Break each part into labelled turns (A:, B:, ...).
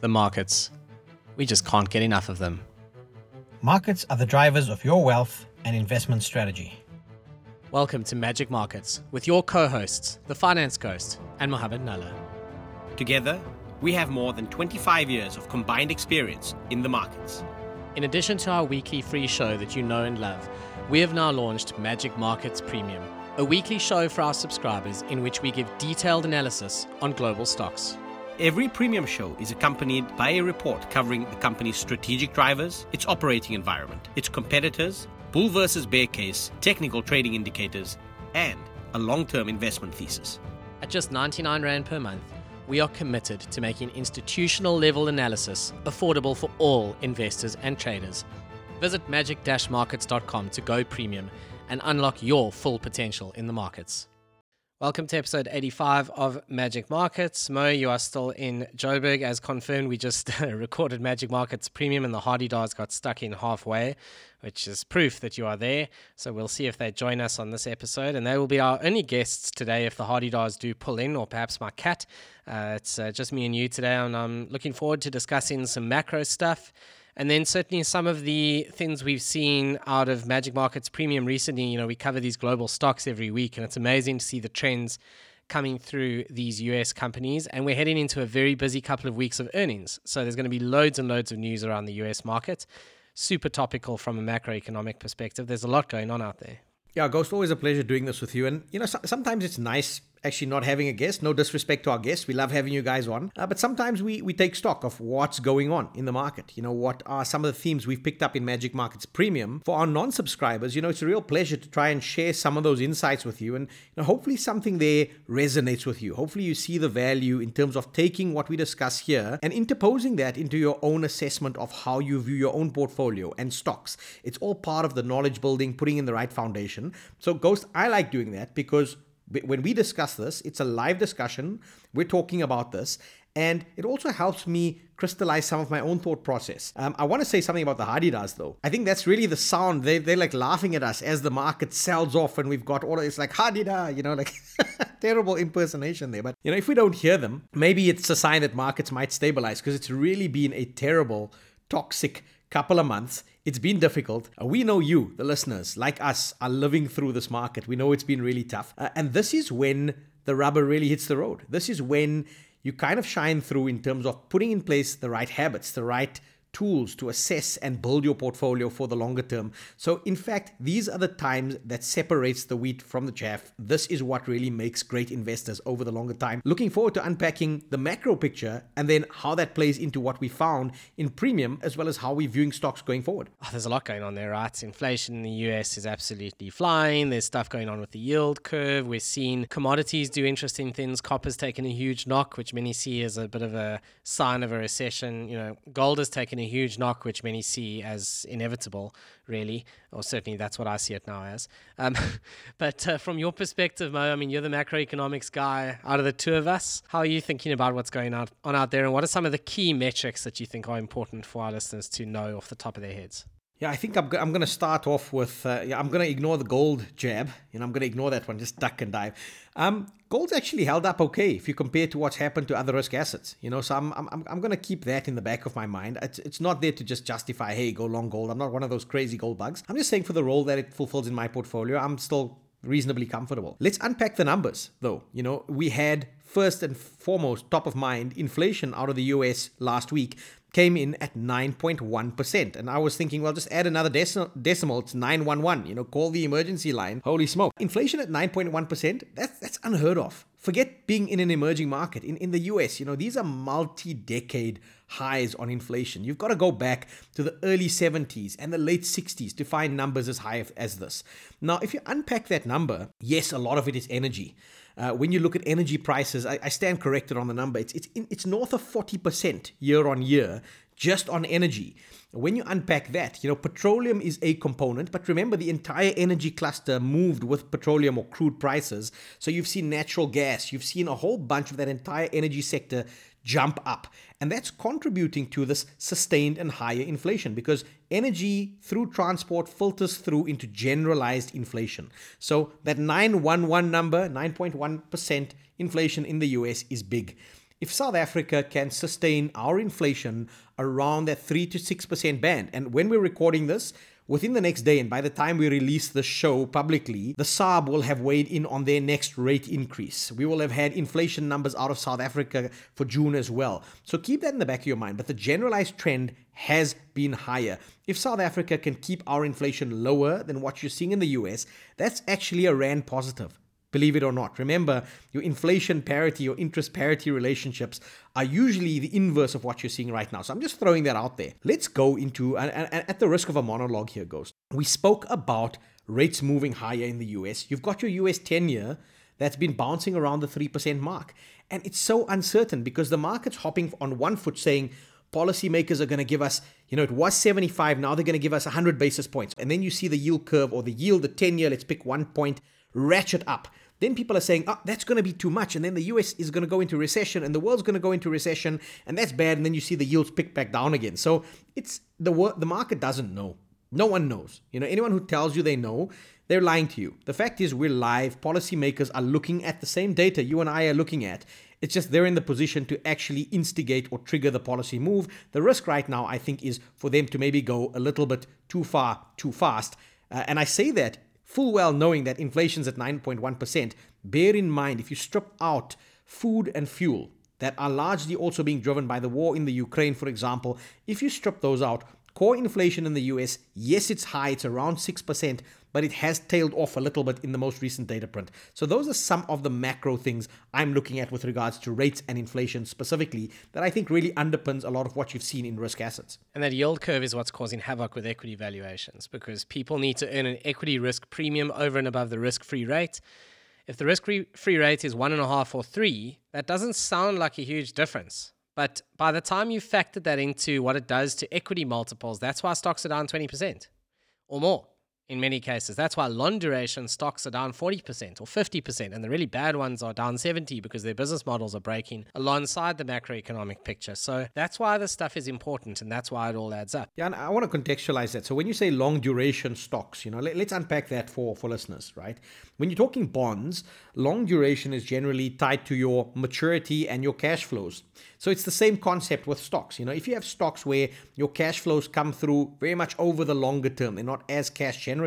A: the markets. We just can't get enough of them.
B: Markets are the drivers of your wealth and investment strategy.
A: Welcome to Magic Markets with your co hosts, the Finance Ghost and Mohammed Nalla.
C: Together, we have more than 25 years of combined experience in the markets.
A: In addition to our weekly free show that you know and love, we have now launched Magic Markets Premium, a weekly show for our subscribers in which we give detailed analysis on global stocks.
C: Every premium show is accompanied by a report covering the company's strategic drivers, its operating environment, its competitors, bull versus bear case, technical trading indicators, and a long term investment thesis.
A: At just 99 Rand per month, we are committed to making institutional level analysis affordable for all investors and traders. Visit magic markets.com to go premium and unlock your full potential in the markets. Welcome to episode 85 of Magic Markets. Mo, you are still in Joburg. As confirmed, we just recorded Magic Markets Premium and the Hadedas got stuck in halfway, which is proof that you are there. So we'll see if they join us on this episode. And they will be our only guests today if the Hadedas do pull in, or perhaps my cat. Uh, it's uh, just me and you today, and I'm looking forward to discussing some macro stuff. And then certainly some of the things we've seen out of Magic Markets Premium recently, you know, we cover these global stocks every week, and it's amazing to see the trends coming through these US companies. And we're heading into a very busy couple of weeks of earnings. So there's going to be loads and loads of news around the US market. Super topical from a macroeconomic perspective. There's a lot going on out there.
D: Yeah, Ghost, always a pleasure doing this with you. And, you know, so- sometimes it's nice actually not having a guest. No disrespect to our guests. We love having you guys on. Uh, but sometimes we, we take stock of what's going on in the market. You know, what are some of the themes we've picked up in Magic Markets Premium. For our non subscribers, you know, it's a real pleasure to try and share some of those insights with you. And you know, hopefully something there resonates with you. Hopefully you see the value in terms of taking what we discuss here and interposing that into your own assessment of how you view your own portfolio and stocks. It's all part of the knowledge building, putting in the right foundation. So, Ghost, I like doing that because when we discuss this, it's a live discussion. We're talking about this. And it also helps me crystallize some of my own thought process. Um, I want to say something about the Hadedas though. I think that's really the sound. They, they're like laughing at us as the market sells off and we've got all of it's like Hardida, you know, like terrible impersonation there. But, you know, if we don't hear them, maybe it's a sign that markets might stabilize because it's really been a terrible, toxic couple of months. It's been difficult. Uh, we know you, the listeners, like us, are living through this market. We know it's been really tough. Uh, and this is when the rubber really hits the road. This is when you kind of shine through in terms of putting in place the right habits, the right tools to assess and build your portfolio for the longer term. So in fact, these are the times that separates the wheat from the chaff. This is what really makes great investors over the longer time. Looking forward to unpacking the macro picture and then how that plays into what we found in premium as well as how we're viewing stocks going forward.
A: Oh, there's a lot going on there, right? Inflation in the US is absolutely flying. There's stuff going on with the yield curve. We're seeing commodities do interesting things. Copper's taken a huge knock, which many see as a bit of a sign of a recession. You know, gold has taken a huge knock, which many see as inevitable, really, or certainly that's what I see it now as. Um, but uh, from your perspective, Mo, I mean, you're the macroeconomics guy out of the two of us. How are you thinking about what's going on, on out there, and what are some of the key metrics that you think are important for our listeners to know off the top of their heads?
D: Yeah, I think I'm, I'm going to start off with, uh, yeah, I'm going to ignore the gold jab. You know, I'm going to ignore that one, just duck and dive. Um, gold's actually held up okay if you compare to what's happened to other risk assets. You know, so I'm, I'm, I'm going to keep that in the back of my mind. It's, it's not there to just justify, hey, go long gold. I'm not one of those crazy gold bugs. I'm just saying for the role that it fulfills in my portfolio, I'm still reasonably comfortable. Let's unpack the numbers though. You know, we had first and foremost, top of mind, inflation out of the US last week came in at 9.1%. And I was thinking, well, just add another deci- decimal. It's 911. You know, call the emergency line. Holy smoke. Inflation at 9.1%, that's, that's unheard of. Forget being in an emerging market. In, in the US, you know, these are multi decade highs on inflation. You've got to go back to the early 70s and the late 60s to find numbers as high as this. Now, if you unpack that number, yes, a lot of it is energy. Uh, when you look at energy prices, I, I stand corrected on the number. It's it's it's north of forty percent year on year just on energy. When you unpack that, you know, petroleum is a component, but remember the entire energy cluster moved with petroleum or crude prices. So you've seen natural gas, you've seen a whole bunch of that entire energy sector jump up. And that's contributing to this sustained and higher inflation because energy through transport filters through into generalized inflation. So that 911 number, 9.1% inflation in the US is big. if South Africa can sustain our inflation around that 3 to 6% band, and when we're recording this, within the next day, and by the time we release the show publicly, the SARB will have weighed in on their next rate increase. We will have had inflation numbers out of South Africa for June as well. So keep that in the back of your mind. But the generalized trend has been higher. If South Africa can keep our inflation lower than what you're seeing in the US, that's actually a RAND positive believe it or not. Remember, your inflation parity your interest parity relationships are usually the inverse of what you're seeing right now. So I'm just throwing that out there. Let's go into, and, and, at the risk of a monologue here, Ghost, we spoke about rates moving higher in the US. You've got your US 10 year that's been bouncing around the 3% mark. And it's so uncertain because the market's hopping on one foot saying, policymakers are going to give us, you know, it was 75, now they're going to give us 100 basis points. And then you see the yield curve or the yield, the 10 year, let's pick one point, ratchet up. Then people are saying, oh, that's going to be too much. And then the US is going to go into recession and the world's going to go into recession and that's bad. And then you see the yields pick back down again. So it's the, the market doesn't know. No one knows. You know, anyone who tells you they know, they're lying to you. The fact is, we're live. Policymakers are looking at the same data you and I are looking at. It's just they're in the position to actually instigate or trigger the policy move. The risk right now, I think, is for them to maybe go a little bit too far, too fast. Uh, and I say that full well knowing that inflation's at 9.1%, bear in mind if you strip out food and fuel that are largely also being driven by the war in the Ukraine, for example, if you strip those out, core inflation in the US, yes, it's high, it's around 6%, but it has tailed off a little bit in the most recent data print. So those are some of the macro things I'm looking at with regards to rates and inflation specifically that I think really underpins a lot of what you've seen in risk assets.
A: And that yield curve is what's causing havoc with equity valuations because people need to earn an equity risk premium over and above the risk-free rate. If the risk-free rate is one and a half or three, that doesn't sound like a huge difference. But by the time you factor that into what it does to equity multiples, that's why stocks are down 20% or more in many cases. That's why long duration stocks are down 40% or 50%, and the really bad ones are down 70 because their business models are breaking alongside the macroeconomic picture. So that's why this stuff is important, and that's why it all adds up.
D: Yeah, and I want to contextualize that. So when you say long duration stocks, you know, let, us unpack that for for listeners, right? When you're talking bonds, long duration is generally tied to your maturity and your cash flows. So it's the same concept with stocks. You know, if you have stocks where your cash flows come through very much over the longer term, they're not as cash generative,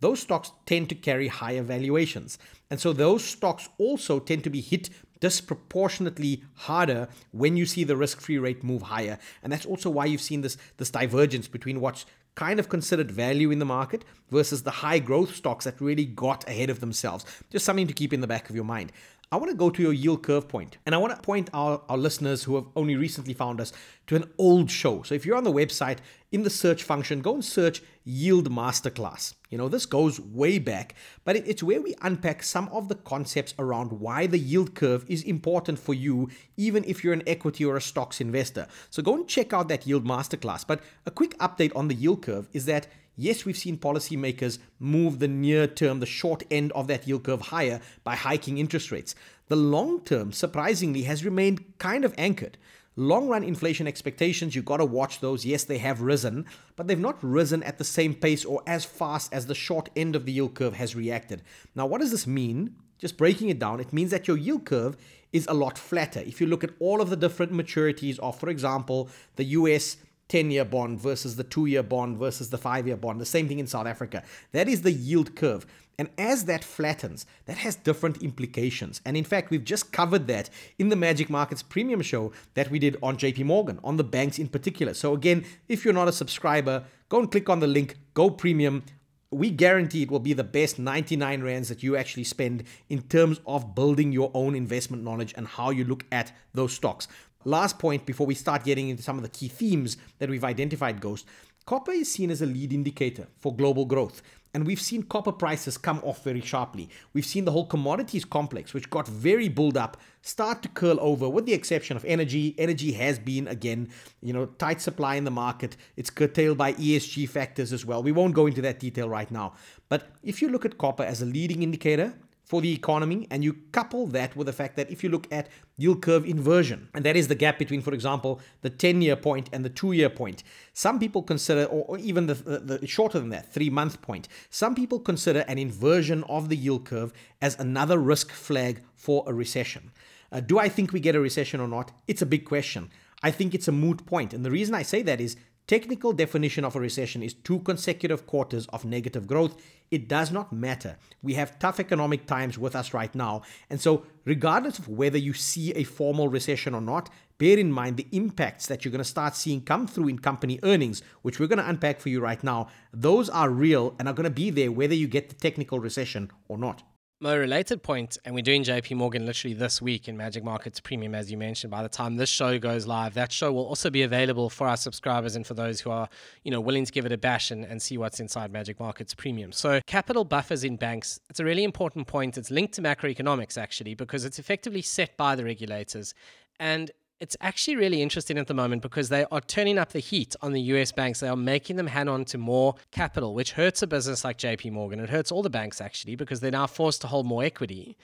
D: those stocks tend to carry higher valuations. And so those stocks also tend to be hit disproportionately harder when you see the risk-free rate move higher. And that's also why you've seen this this divergence between what's kind of considered value in the market versus the high growth stocks that really got ahead of themselves. Just something to keep in the back of your mind. I want to go to your yield curve point, and I want to point our, our listeners who have only recently found us to an old show. So if you're on the website, in the search function, go and search Yield Masterclass. You know, this goes way back, but it's where we unpack some of the concepts around why the yield curve is important for you, even if you're an equity or a stocks investor. So go and check out that Yield Masterclass. But a quick update on the yield curve is that Yes, we've seen policymakers move the near term, the short end of that yield curve higher by hiking interest rates. The long term, surprisingly, has remained kind of anchored. Long run inflation expectations, you've got to watch those. Yes, they have risen, but they've not risen at the same pace or as fast as the short end of the yield curve has reacted. Now, what does this mean? Just breaking it down, it means that your yield curve is a lot flatter. If you look at all of the different maturities of, for example, the US 10 year bond versus the two year bond versus the five year bond. The same thing in South Africa. That is the yield curve. And as that flattens, that has different implications. And in fact, we've just covered that in the Magic Markets premium show that we did on JP Morgan, on the banks in particular. So, again, if you're not a subscriber, go and click on the link, go premium. We guarantee it will be the best 99 rands that you actually spend in terms of building your own investment knowledge and how you look at those stocks. Last point before we start getting into some of the key themes that we've identified, Ghost. Copper is seen as a lead indicator for global growth. And we've seen copper prices come off very sharply. We've seen the whole commodities complex, which got very built up, start to curl over, with the exception of energy. Energy has been, again, you know, tight supply in the market. It's curtailed by ESG factors as well. We won't go into that detail right now. But if you look at copper as a leading indicator, for the economy, and you couple that with the fact that if you look at yield curve inversion, and that is the gap between, for example, the 10 year point and the two year point, some people consider, or, even the, the, the shorter than that, three month point, some people consider an inversion of the yield curve as another risk flag for a recession. Uh, do I think we get a recession or not? It's a big question. I think it's a moot. And the reason I say that is technical definition of a recession is two consecutive quarters of negative growth. It does not matter. We have tough economic times with us right now. And so, regardless of whether you see a formal recession or not, bear in mind the impacts that you're going to start seeing come through in company earnings, which we're going to unpack for you right now. Those are real and are going to be there whether you get the technical recession or not.
A: Mo, related point, and we're doing JP Morgan literally this week in Magic Markets Premium, as you mentioned. By the time this show goes live, that show will also be available for our subscribers and for those who are, you know, willing to give it a bash and, and see what's inside Magic Markets Premium. So, capital buffers in banks, it's a really important point. It's linked to macroeconomics, actually, because it's effectively set by the regulators. And it's actually really interesting at the moment because they are turning up the heat on the US banks. They are making them hand on to more capital, which hurts a business like JP Morgan. It hurts all the banks actually because they're now forced to hold more equity.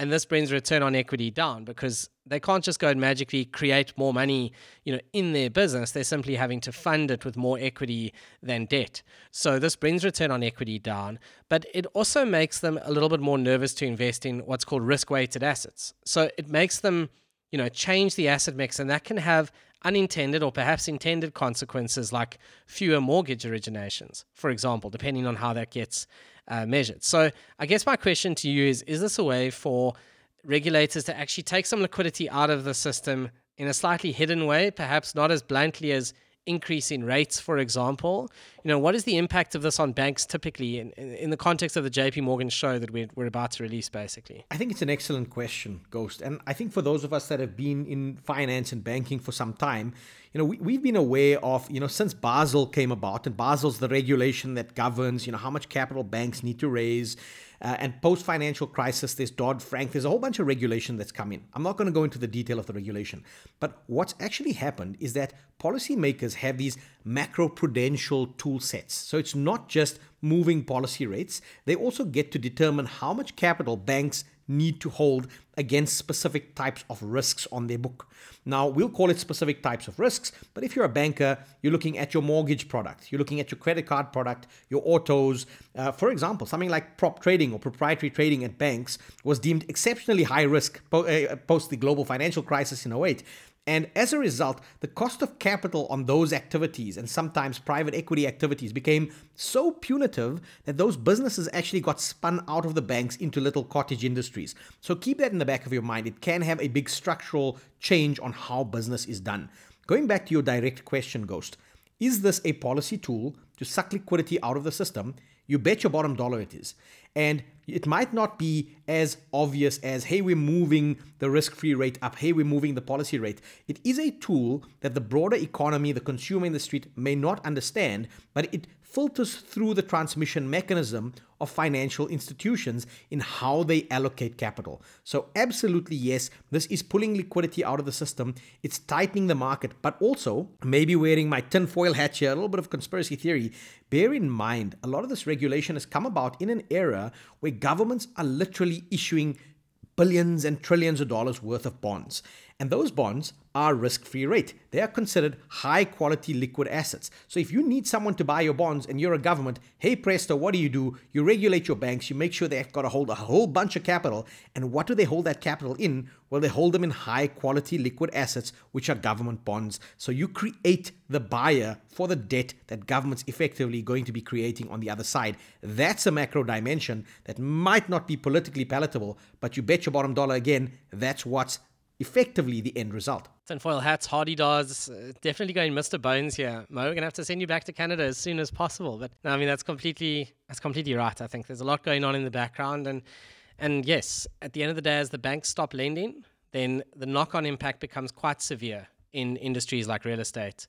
A: And this brings return on equity down because they can't just go and magically create more money, you know, in their business. They're simply having to fund it with more equity than debt. So this brings return on equity down, but it also makes them a little bit more nervous to invest in what's called risk-weighted assets. So it makes them you know, change the asset mix, and that can have unintended or perhaps intended consequences like fewer mortgage originations, for example, depending on how that gets uh, measured. So, I guess my question to you is Is this a way for regulators to actually take some liquidity out of the system in a slightly hidden way, perhaps not as bluntly as increasing rates, for example. You know, what is the impact of this on banks typically in, in the context of the JP Morgan show that we're, we're about to release, basically?
D: I think it's an excellent question, Ghost. And I think for those of us that have been in finance and banking for some time, you know, we, we've been aware of, you know, since Basel came about, and Basel's the regulation that governs, you know, how much capital banks need to raise. Uh, and post financial crisis, there's Dodd Frank, there's a whole bunch of regulation that's come in. I'm not going to go into the detail of the regulation, but what's actually happened is that policymakers have these macro prudential tool sets. So it's not just moving policy rates, they also get to determine how much capital banks need to hold against specific types of risks on their book. Now, we'll call it specific types of risks, but if you're a banker, you're looking at your mortgage product, you're looking at your credit card product, your autos. Uh, for example, something like prop trading or proprietary trading at banks was deemed exceptionally high risk uh, post the global financial crisis in 08. And as a result, the cost of capital on those activities and sometimes private equity activities became so punitive that those businesses actually got spun out of the banks into little cottage industries. So keep that in the back of your mind. It can have a big structural change on how business is done. Going back to your direct question, Ghost, is this a policy tool to suck liquidity out of the system? You bet your bottom dollar it is. And it might not be as obvious as, hey, we're moving the risk free rate up, hey, we're moving the policy rate. It is a tool that the broader economy, the consumer in the street may not understand, but it filters through the transmission mechanism of financial institutions in how they allocate capital. So, absolutely, yes, this is pulling liquidity out of the system. It's tightening the market, but also, maybe wearing my tinfoil hat here, a little bit of conspiracy theory. Bear in mind, a lot of this regulation has come about in an era where governments are literally issuing billions and trillions of dollars worth of bonds. And those bonds are risk free rate. They are considered high quality liquid assets. So if you need someone to buy your bonds and you're a government, hey presto, what do you do? You regulate your banks, you make sure they've got to hold a whole bunch of capital. And what do they hold that capital in? Well, they hold them in high quality liquid assets, which are government bonds. So you create the buyer for the debt that government's effectively going to be creating on the other side. That's a macro dimension that might not be politically palatable, but you bet your bottom dollar again, that's what's effectively the end result.
A: Tinfoil hats, Hadedas, uh, definitely going Mr. Bones here. Mo, we're gonna have to send you back to Canada as soon as possible. But no, I mean that's completely that's completely right. I think there's a lot going on in the background, and and yes, at the end of the day, as the banks stop lending, then the knock-on impact becomes quite severe in industries like real estate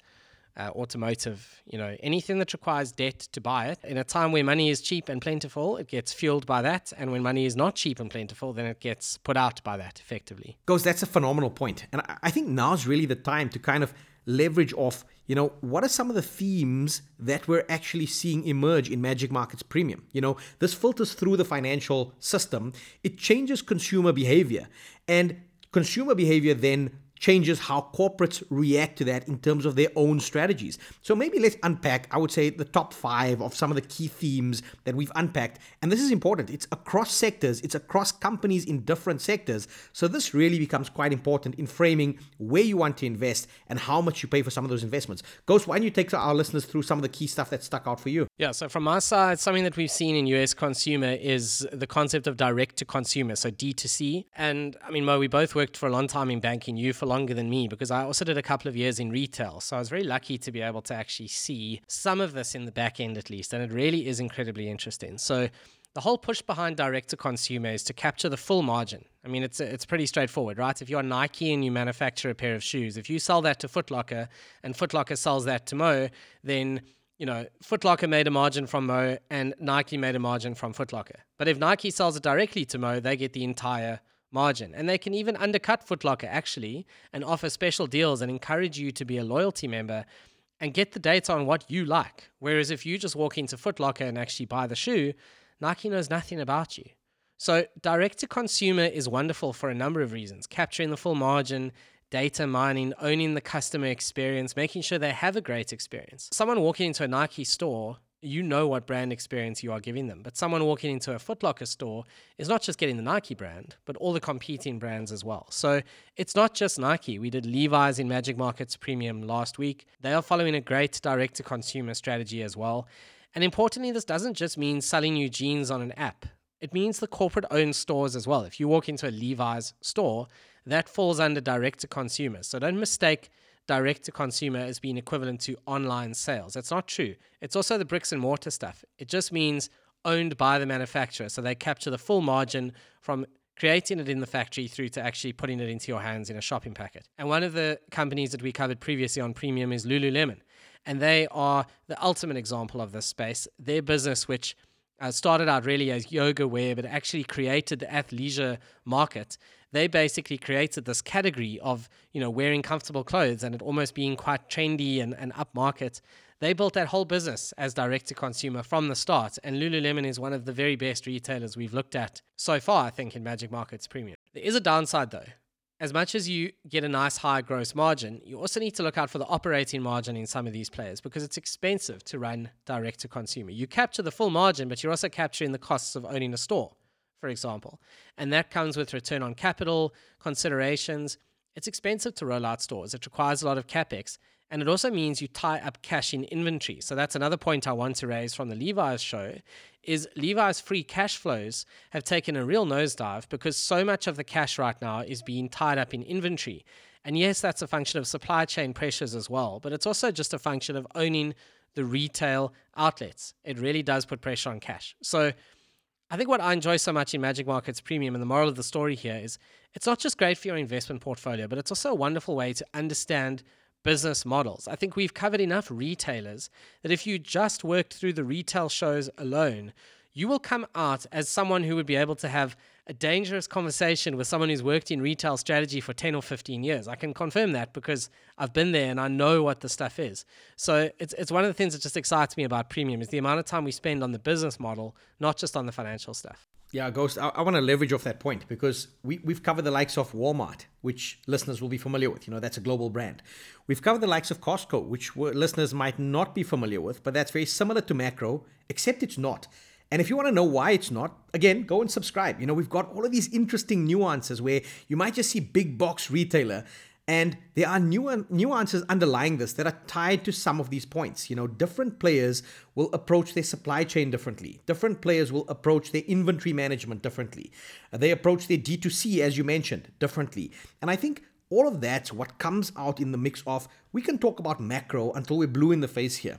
A: uh, automotive, you know, anything that requires debt to buy it. In a time where money is cheap and plentiful, it gets fueled by that. And when money is not cheap and plentiful, then it gets put out by that effectively.
D: Ghost, that's a phenomenal point. And I think now's really the time to kind of leverage off, you know, what are some of the themes that we're actually seeing emerge in Magic Markets Premium? You know, this filters through the financial system, it changes consumer behavior. And consumer behavior then changes how corporates react to that in terms of their own strategies. So maybe let's unpack, I would say, the top five of some of the key themes that we've unpacked. And this is important. It's across sectors, it's across companies in different sectors. So this really becomes quite important in framing where you want to invest and how much you pay for some of those investments. Ghost, why don't you take our listeners through some of the key stuff that stuck out for you?
A: Yeah, so from our side, something that we've seen in US consumer is the concept of direct to consumer, so D2C. And I mean, Mo, we both worked for a long time in banking, you for longer than me, because I also did a couple of years in retail. So I was very lucky to be able to actually see some of this in the back end at least. And it really is incredibly interesting. So the whole push behind direct to consumer is to capture the full margin. I mean, it's it's pretty straightforward, right? If you're Nike and you manufacture a pair of shoes, if you sell that to Footlocker and Footlocker sells that to Mo, then you know, Footlocker made a margin from Mo and Nike made a margin from Footlocker. But if Nike sells it directly to Mo, they get the entire margin. And they can even undercut Footlocker actually and offer special deals and encourage you to be a loyalty member and get the data on what you like. Whereas if you just walk into Footlocker and actually buy the shoe, Nike knows nothing about you. So direct to consumer is wonderful for a number of reasons, capturing the full margin, data mining, owning the customer experience, making sure they have a great experience. Someone walking into a Nike store, you know what brand experience you are giving them. But someone walking into a Footlocker store is not just getting the Nike brand, but all the competing brands as well. So it's not just Nike. We did Levi's in Magic Markets Premium last week. They are following a great direct to consumer strategy as well. And importantly, this doesn't just mean selling you jeans on an app. It means the corporate owned stores as well. If you walk into a Levi's store, that falls under direct to consumer. So don't mistake direct to consumer as being equivalent to online sales. That's not true. It's also the bricks and mortar stuff. It just means owned by the manufacturer. So they capture the full margin from creating it in the factory through to actually putting it into your hands in a shopping packet. And one of the companies that we covered previously on Premium is Lululemon. And they are the ultimate example of this space. Their business, which uh, started out really as yoga wear, but actually created the athleisure market. They basically created this category of you know wearing comfortable clothes and it almost being quite trendy and, and upmarket. They built that whole business as direct to consumer from the start, and Lululemon is one of the very best retailers we've looked at so far. I think in Magic Markets Premium. There is a downside though. As much as you get a nice high gross margin, you also need to look out for the operating margin in some of these players because it's expensive to run direct to consumer. You capture the full margin, but you're also capturing the costs of owning a store, for example. And that comes with return on capital considerations. It's expensive to roll out stores, it requires a lot of capex. And it also means you tie up cash in inventory. So that's another point I want to raise from the Levi's show is Levi's free cash flows have taken a real nosedive because so much of the cash right now is being tied up in inventory. And yes, that's a function of supply chain pressures as well, but it's also just a function of owning the retail outlets. It really does put pressure on cash. So I think what I enjoy so much in Magic Markets Premium and the moral of the story here is it's not just great for your investment portfolio, but it's also a wonderful way to understand business models. I think we've covered enough retailers that if you just worked through the retail shows alone, you will come out as someone who would be able to have a dangerous conversation with someone who's worked in retail strategy for 10 or 15 years. I can confirm that because I've been there and I know what the stuff is. So it's, it's one of the things that just excites me about premium is the amount of time we spend on the business model, not just on the financial stuff.
D: Yeah, Ghost, I, I want to leverage off that point because we, we've covered the likes of Walmart, which listeners will be familiar with. You know, that's a global brand. We've covered the likes of Costco, which listeners might not be familiar with, but that's very similar to Makro, except it's not. And if you want to know why it's not, again, go and subscribe. You know, we've got all of these interesting nuances where you might just see big box retailer and there are nuances underlying this that are tied to some of these points. You know, different players will approach their supply chain differently. Different players will approach their inventory management differently. They approach their D2C, as you mentioned, differently. And I think all of that's what comes out in the mix of we can talk about macro until we're blue in the face here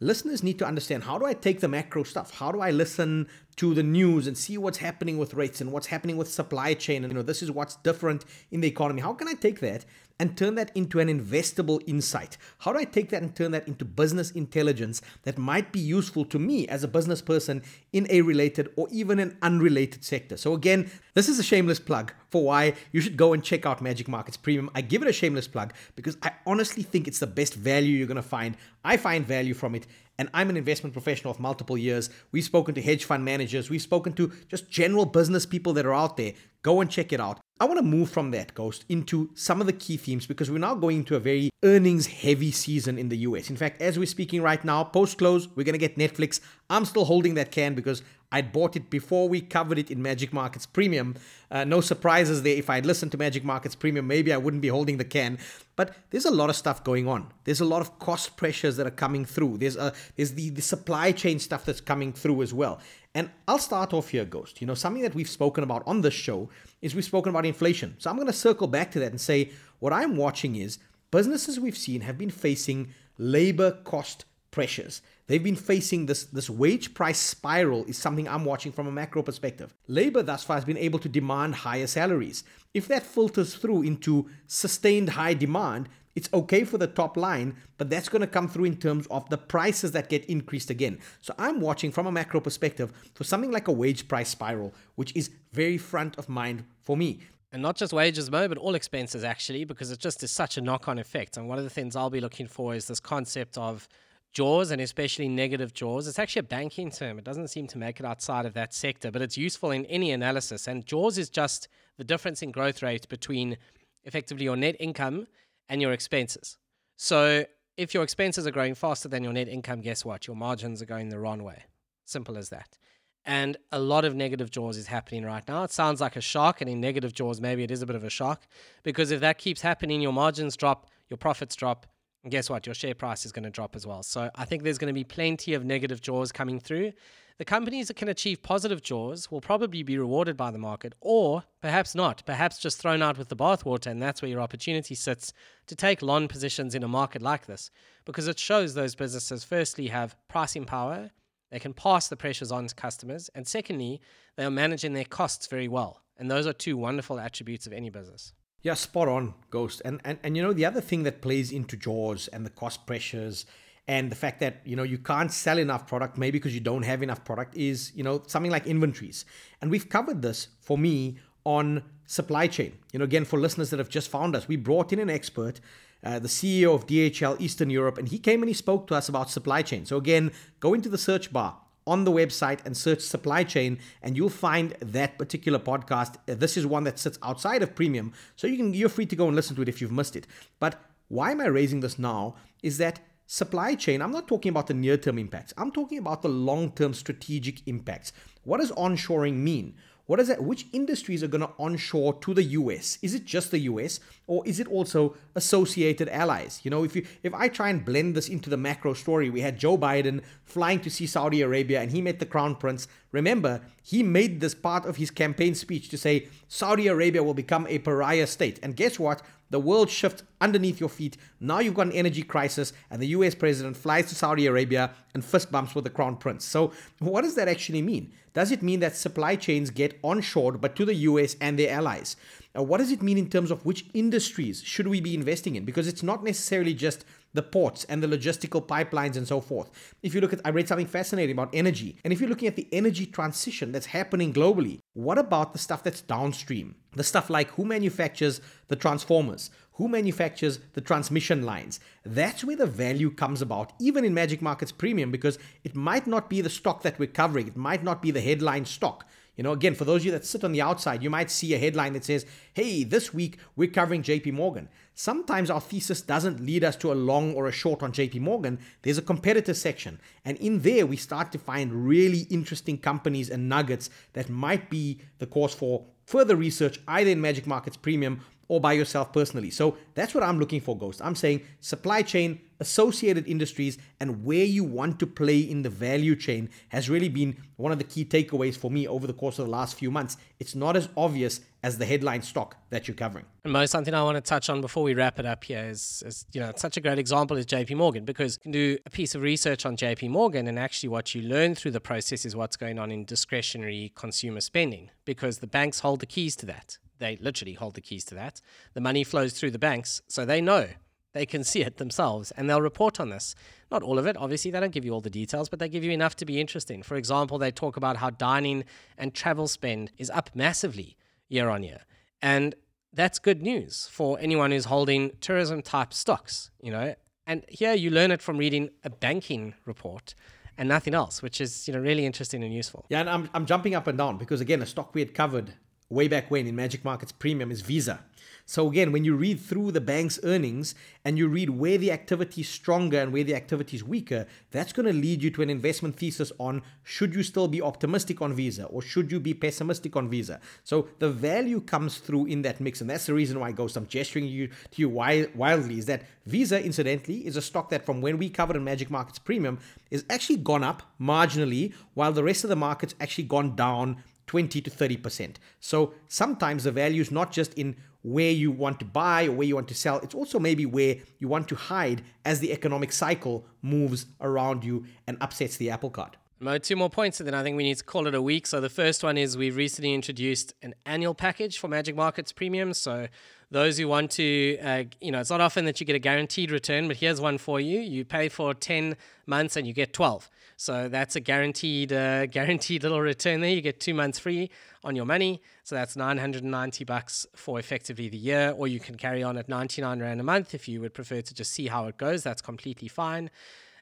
D: listeners need to understand how do I take the macro stuff? How do I listen to the news and see what's happening with rates and what's happening with supply chain? And you know, this is what's different in the economy. How can I take that and turn that into an investable insight? How do I take that and turn that into business intelligence that might be useful to me as a business person in a related or even an unrelated sector? So, again, this is a shameless plug for why you should go and check out Magic Markets Premium. I give it a shameless plug because I honestly think it's the best value you're going to find. I find value from it and I'm an investment professional of multiple years. We've spoken to hedge fund managers, we've spoken to just general business people that are out there Go and check it out. I want to move from that, Ghost, into some of the key themes because we're now going into a very earnings heavy season in the US. In fact, as we're speaking right now, post close, we're going to get Netflix. I'm still holding that can because I'd bought it before we covered it in Magic Markets Premium. Uh, no surprises there. If I'd listened to Magic Markets Premium, maybe I wouldn't be holding the can. But there's a lot of stuff going on. There's a lot of cost pressures that are coming through. There's a there's the, the supply chain stuff that's coming through as well. And I'll start off here, Ghost. You know, something that we've spoken about on this show is we've spoken about inflation. So I'm going to circle back to that and say what I'm watching is businesses we've seen have been facing labor cost pressures. They've been facing this, this wage price spiral, is something I'm watching from a macro perspective. Labor thus far has been able to demand higher salaries. If that filters through into sustained high demand, it's okay for the top line, but that's going to come through in terms of the prices that get increased again. So I'm watching from a macro perspective for something like a wage price spiral, which is very front of mind for me.
A: And not just wages, Mo, but all expenses actually, because it just is such a knock on effect. And one of the things I'll be looking for is this concept of jaws and especially negative jaws. It's actually a banking term. It doesn't seem to make it outside of that sector, but it's useful in any analysis. And jaws is just the difference in growth rate between effectively your net income and your expenses. So if your expenses are growing faster than your net income, guess what? Your margins are going the wrong way. Simple as that. And a lot of negative jaws is happening right now. It sounds like a shock, and in negative jaws, maybe it is a bit of a shock because if that keeps happening, your margins drop, your profits drop, and guess what? Your share price is going to drop as well. So I think there's going to be plenty of negative jaws coming through. The companies that can achieve positive jaws will probably be rewarded by the market, or perhaps not, perhaps just thrown out with the bathwater, and that's where your opportunity sits to take long positions in a market like this, because it shows those businesses firstly have pricing power, they can pass the pressures on to customers, and secondly, they are managing their costs very well. And those are two wonderful attributes of any business.
D: Yeah, spot on, Ghost. And, and and you know the other thing that plays into jaws and the cost pressures and the fact that you know you can't sell enough product maybe because you don't have enough product is you know something like inventories. And we've covered this for me on supply chain. You know again for listeners that have just found us we brought in an expert uh, the ceo of dhl eastern europe and he came and he spoke to us about supply chain. So again go into the search bar on the website and search supply chain and you'll find that particular podcast. This is one that sits outside of premium so you can you're free to go and listen to it if you've missed it. But why am i raising this now is that supply chain, I'm not talking about the near term impacts. I'm talking about the long term strategic impacts. What does onshoring mean? What is that? Which industries are going to onshore to the US? Is it just the US or is it also associated allies? You know, if you if I try and blend this into the macro story, we had Joe Biden flying to see Saudi Arabia and he met the crown prince. Remember, he made this part of his campaign speech to say Saudi Arabia will become a pariah state. And guess what? The world shifts underneath your feet. Now you've got an energy crisis, and the US president flies to Saudi Arabia and fist bumps with the crown prince. So, what does that actually mean? Does it mean that supply chains get onshored but to the US and their allies? Uh, what does it mean in terms of which industries should we be investing in? Because it's not necessarily just the ports and the logistical pipelines and so forth. If you look at, I read something fascinating about energy. And if you're looking at the energy transition that's happening globally, what about the stuff that's downstream? The stuff like who manufactures the transformers? Who manufactures the transmission lines? That's where the value comes about, even in Magic Markets Premium, because it might not be the stock that we're covering. It might not be the headline stock. You know, again, for those of you that sit on the outside, you might see a headline that says, hey, this week we're covering JP Morgan. Sometimes our thesis doesn't lead us to a long or a short on JP Morgan. There's a competitor section. And in there, we start to find really interesting companies and nuggets that might be the cause for further research, either in Magic Markets Premium or by yourself personally. So that's what I'm looking for, Ghost. I'm saying supply chain, associated industries, and where you want to play in the value chain has really been one of the key takeaways for me over the course of the last few months. It's not as obvious as the headline stock that you're covering.
A: And most something I want to touch on before we wrap it up here is, is you know, such a great example is JP Morgan because you can do a piece of research on JP Morgan and actually what you learn through the process is what's going on in discretionary consumer spending because the banks hold the keys to that they literally hold the keys to that. The money flows through the banks, so they know. They can see it themselves and they'll report on this. Not all of it, obviously, they don't give you all the details, but they give you enough to be interesting. For example, they talk about how dining and travel spend is up massively year on year. And that's good news for anyone who's holding tourism type stocks, you know. And here you learn it from reading a banking report and nothing else, which is you know really interesting and useful.
D: Yeah, and I'm, I'm jumping up and down because again, a stock we had covered way back when in Magic Markets Premium is Visa. So again, when you read through the bank's earnings and you read where the activity is stronger and where the activity is weaker, that's going to lead you to an investment thesis on should you still be optimistic on Visa or should you be pessimistic on Visa. So the value comes through in that mix, and that's the reason why I Ghost I'm gesturing you to you wildly is that Visa, incidentally, is a stock that from when we covered in Magic Markets Premium is actually gone up marginally, while the rest of the market's actually gone down 20 to 30%. So sometimes the value is not just in where you want to buy or where you want to sell. It's also maybe where you want to hide as the economic cycle moves around you and upsets the apple cart.
A: Mo, two more points, and then I think we need to call it a week. So the first one is we've recently introduced an annual package for Magic Markets Premium. So those who want to, uh, you know, it's not often that you get a guaranteed return, but here's one for you. You pay for 10 months and you get 12. So that's a guaranteed, uh, guaranteed little return there. You get two months free on your money. So that's 990 bucks for effectively the year, or you can carry on at 99 Rand a month if you would prefer to just see how it goes. That's completely fine.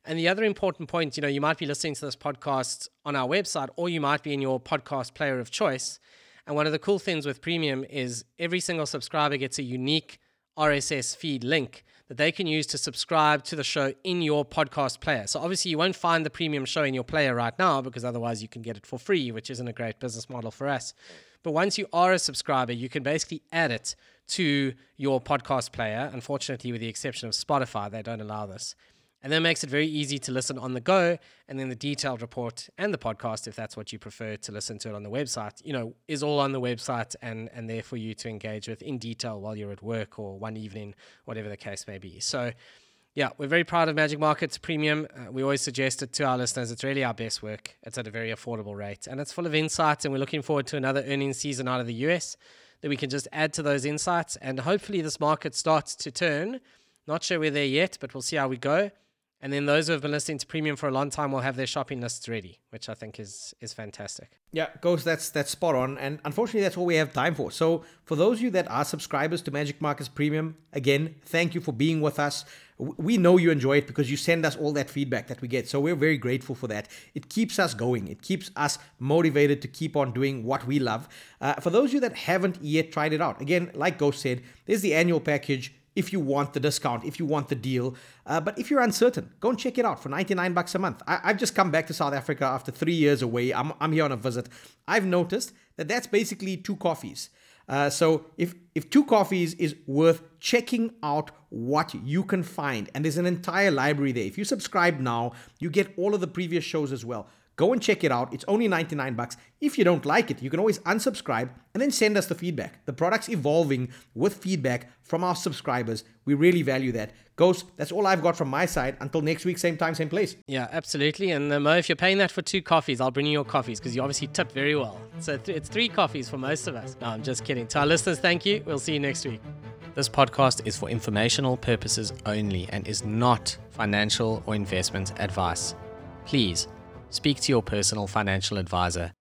A: And the other important point, you know, you might be listening to this podcast on our website, or you might be in your podcast player of choice. And one of the cool things with Premium is every single subscriber gets a unique RSS feed link that they can use to subscribe to the show in your podcast player. So obviously you won't find the premium show in your player right now because otherwise you can get it for free, which isn't a great business model for us. But once you are a subscriber, you can basically add it to your podcast player. Unfortunately, with the exception of Spotify, they don't allow this. And that makes it very easy to listen on the go. And then the detailed report and the podcast, if that's what you prefer to listen to it on the website, you know, is all on the website and, and there for you to engage with in detail while you're at work or one evening, whatever the case may be. So, yeah, we're very proud of Magic Markets Premium. Uh, we always suggest it to our listeners. It's really our best work. It's at a very affordable rate and it's full of insights. And we're looking forward to another earnings season out of the US that we can just add to those insights. And hopefully, this market starts to turn. Not sure we're there yet, but we'll see how we go. And then those who have been listening to Premium for a long time will have their shopping lists ready, which I think is is fantastic.
D: Yeah, Ghost, that's that's spot on. And unfortunately, that's all we have time for. So for those of you that are subscribers to Magic Markets Premium, again, thank you for being with us. We know you enjoy it because you send us all that feedback that we get. So we're very grateful for that. It keeps us going. It keeps us motivated to keep on doing what we love. Uh, for those of you that haven't yet tried it out, again, like Ghost said, there's the annual package if you want the discount, if you want the deal. Uh, but if you're uncertain, go and check it out for 99 bucks a month. I, have just come back to South Africa after three years away. I'm, I'm here on a visit. I've noticed that that's basically two coffees. Uh, so if if two coffees is worth checking out what you can find, and there's an entire library there. If you subscribe now, you get all of the previous shows as well. Go and check it out. It's only 99 bucks. If you don't like it, you can always unsubscribe and then send us the feedback. The product's evolving with feedback from our subscribers. We really value that. Ghost, that's all I've got from my side. Until next week, same time, same place.
A: Yeah, absolutely. And uh, Mo, if you're paying that for two coffees, I'll bring you your coffees because you obviously tip very well. So th- it's three coffees for most of us. No, I'm just kidding. To our listeners, thank you. We'll see you next week. This podcast is for informational purposes only and is not financial or investment advice. Please speak to your personal financial advisor